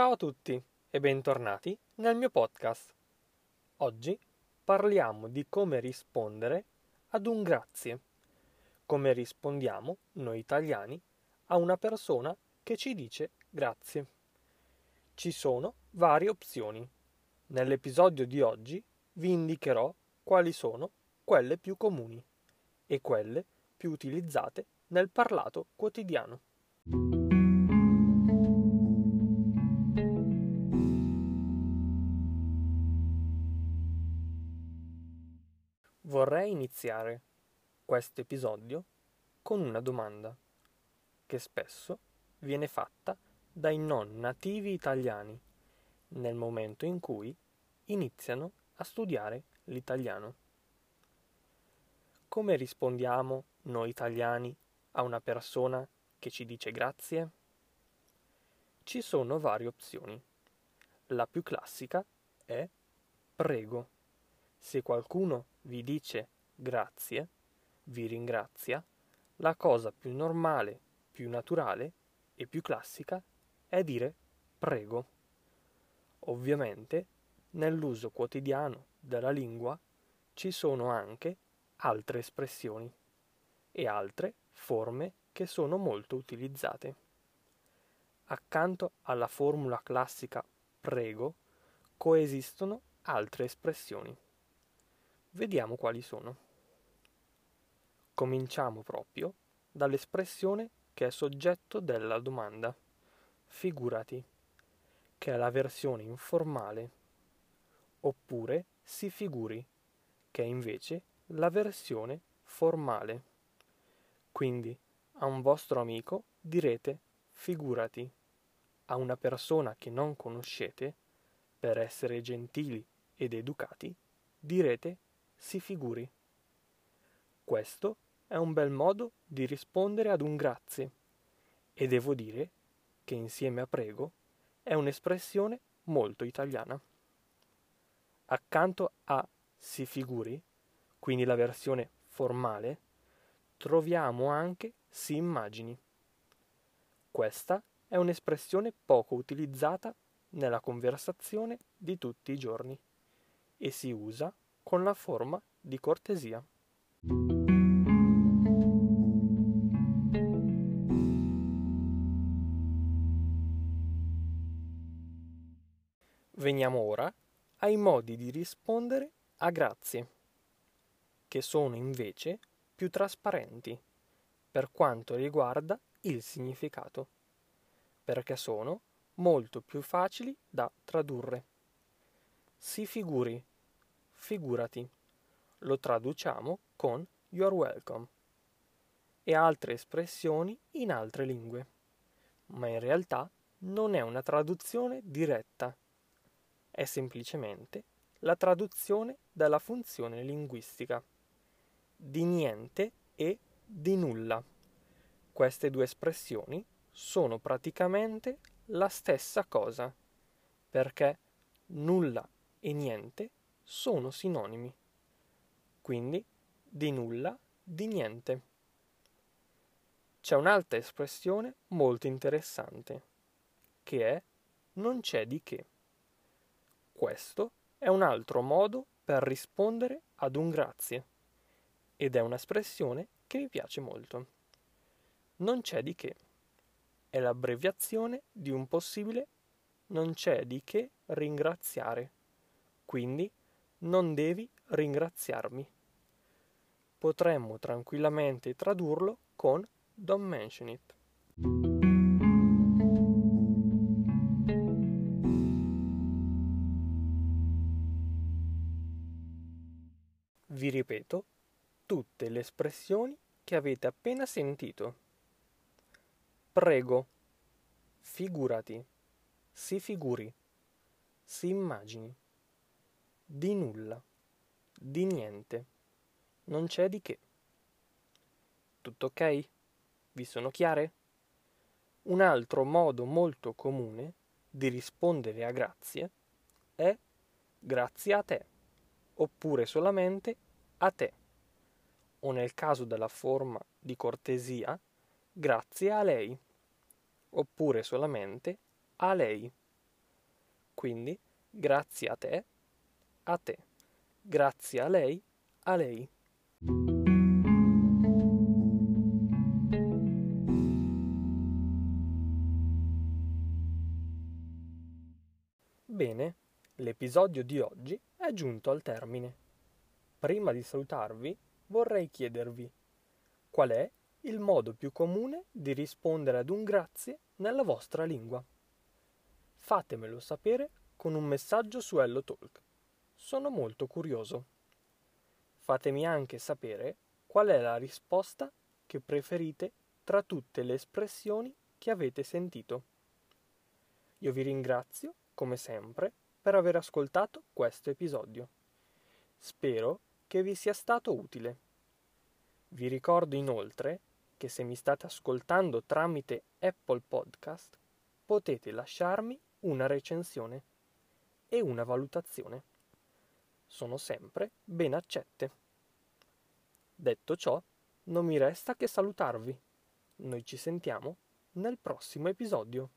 Ciao a tutti e bentornati nel mio podcast. Oggi parliamo di come rispondere ad un grazie. Come rispondiamo noi italiani a una persona che ci dice grazie. Ci sono varie opzioni. Nell'episodio di oggi vi indicherò quali sono quelle più comuni e quelle più utilizzate nel parlato quotidiano. Vorrei iniziare questo episodio con una domanda che spesso viene fatta dai non nativi italiani nel momento in cui iniziano a studiare l'italiano. Come rispondiamo noi italiani a una persona che ci dice grazie? Ci sono varie opzioni. La più classica è prego. Se qualcuno vi dice grazie, vi ringrazia, la cosa più normale, più naturale e più classica è dire prego. Ovviamente, nell'uso quotidiano della lingua ci sono anche altre espressioni e altre forme che sono molto utilizzate. Accanto alla formula classica prego coesistono altre espressioni. Vediamo quali sono. Cominciamo proprio dall'espressione che è soggetto della domanda, figurati, che è la versione informale, oppure si figuri, che è invece la versione formale. Quindi a un vostro amico direte figurati, a una persona che non conoscete, per essere gentili ed educati, direte si figuri. Questo è un bel modo di rispondere ad un grazie e devo dire che insieme a prego è un'espressione molto italiana. Accanto a si figuri, quindi la versione formale, troviamo anche si immagini. Questa è un'espressione poco utilizzata nella conversazione di tutti i giorni e si usa con la forma di cortesia. Veniamo ora ai modi di rispondere a grazie, che sono invece più trasparenti per quanto riguarda il significato, perché sono molto più facili da tradurre. Si figuri figurati. Lo traduciamo con You're welcome e altre espressioni in altre lingue, ma in realtà non è una traduzione diretta, è semplicemente la traduzione della funzione linguistica di niente e di nulla. Queste due espressioni sono praticamente la stessa cosa, perché nulla e niente sono sinonimi. Quindi di nulla, di niente. C'è un'altra espressione molto interessante, che è non c'è di che. Questo è un altro modo per rispondere ad un grazie ed è un'espressione che mi piace molto. Non c'è di che. È l'abbreviazione di un possibile non c'è di che ringraziare. Quindi non devi ringraziarmi. Potremmo tranquillamente tradurlo con don't mention it. Vi ripeto tutte le espressioni che avete appena sentito. Prego, figurati, si figuri, si immagini di nulla, di niente, non c'è di che. Tutto ok? Vi sono chiare? Un altro modo molto comune di rispondere a grazie è grazie a te, oppure solamente a te, o nel caso della forma di cortesia, grazie a lei, oppure solamente a lei. Quindi, grazie a te, a te. Grazie a lei, a lei. Bene, l'episodio di oggi è giunto al termine. Prima di salutarvi vorrei chiedervi qual è il modo più comune di rispondere ad un grazie nella vostra lingua. Fatemelo sapere con un messaggio su HelloTalk. Sono molto curioso. Fatemi anche sapere qual è la risposta che preferite tra tutte le espressioni che avete sentito. Io vi ringrazio come sempre, per aver ascoltato questo episodio. Spero che vi sia stato utile. Vi ricordo inoltre che se mi state ascoltando tramite Apple Podcast potete lasciarmi una recensione e una valutazione. Sono sempre ben accette. Detto ciò, non mi resta che salutarvi. Noi ci sentiamo nel prossimo episodio.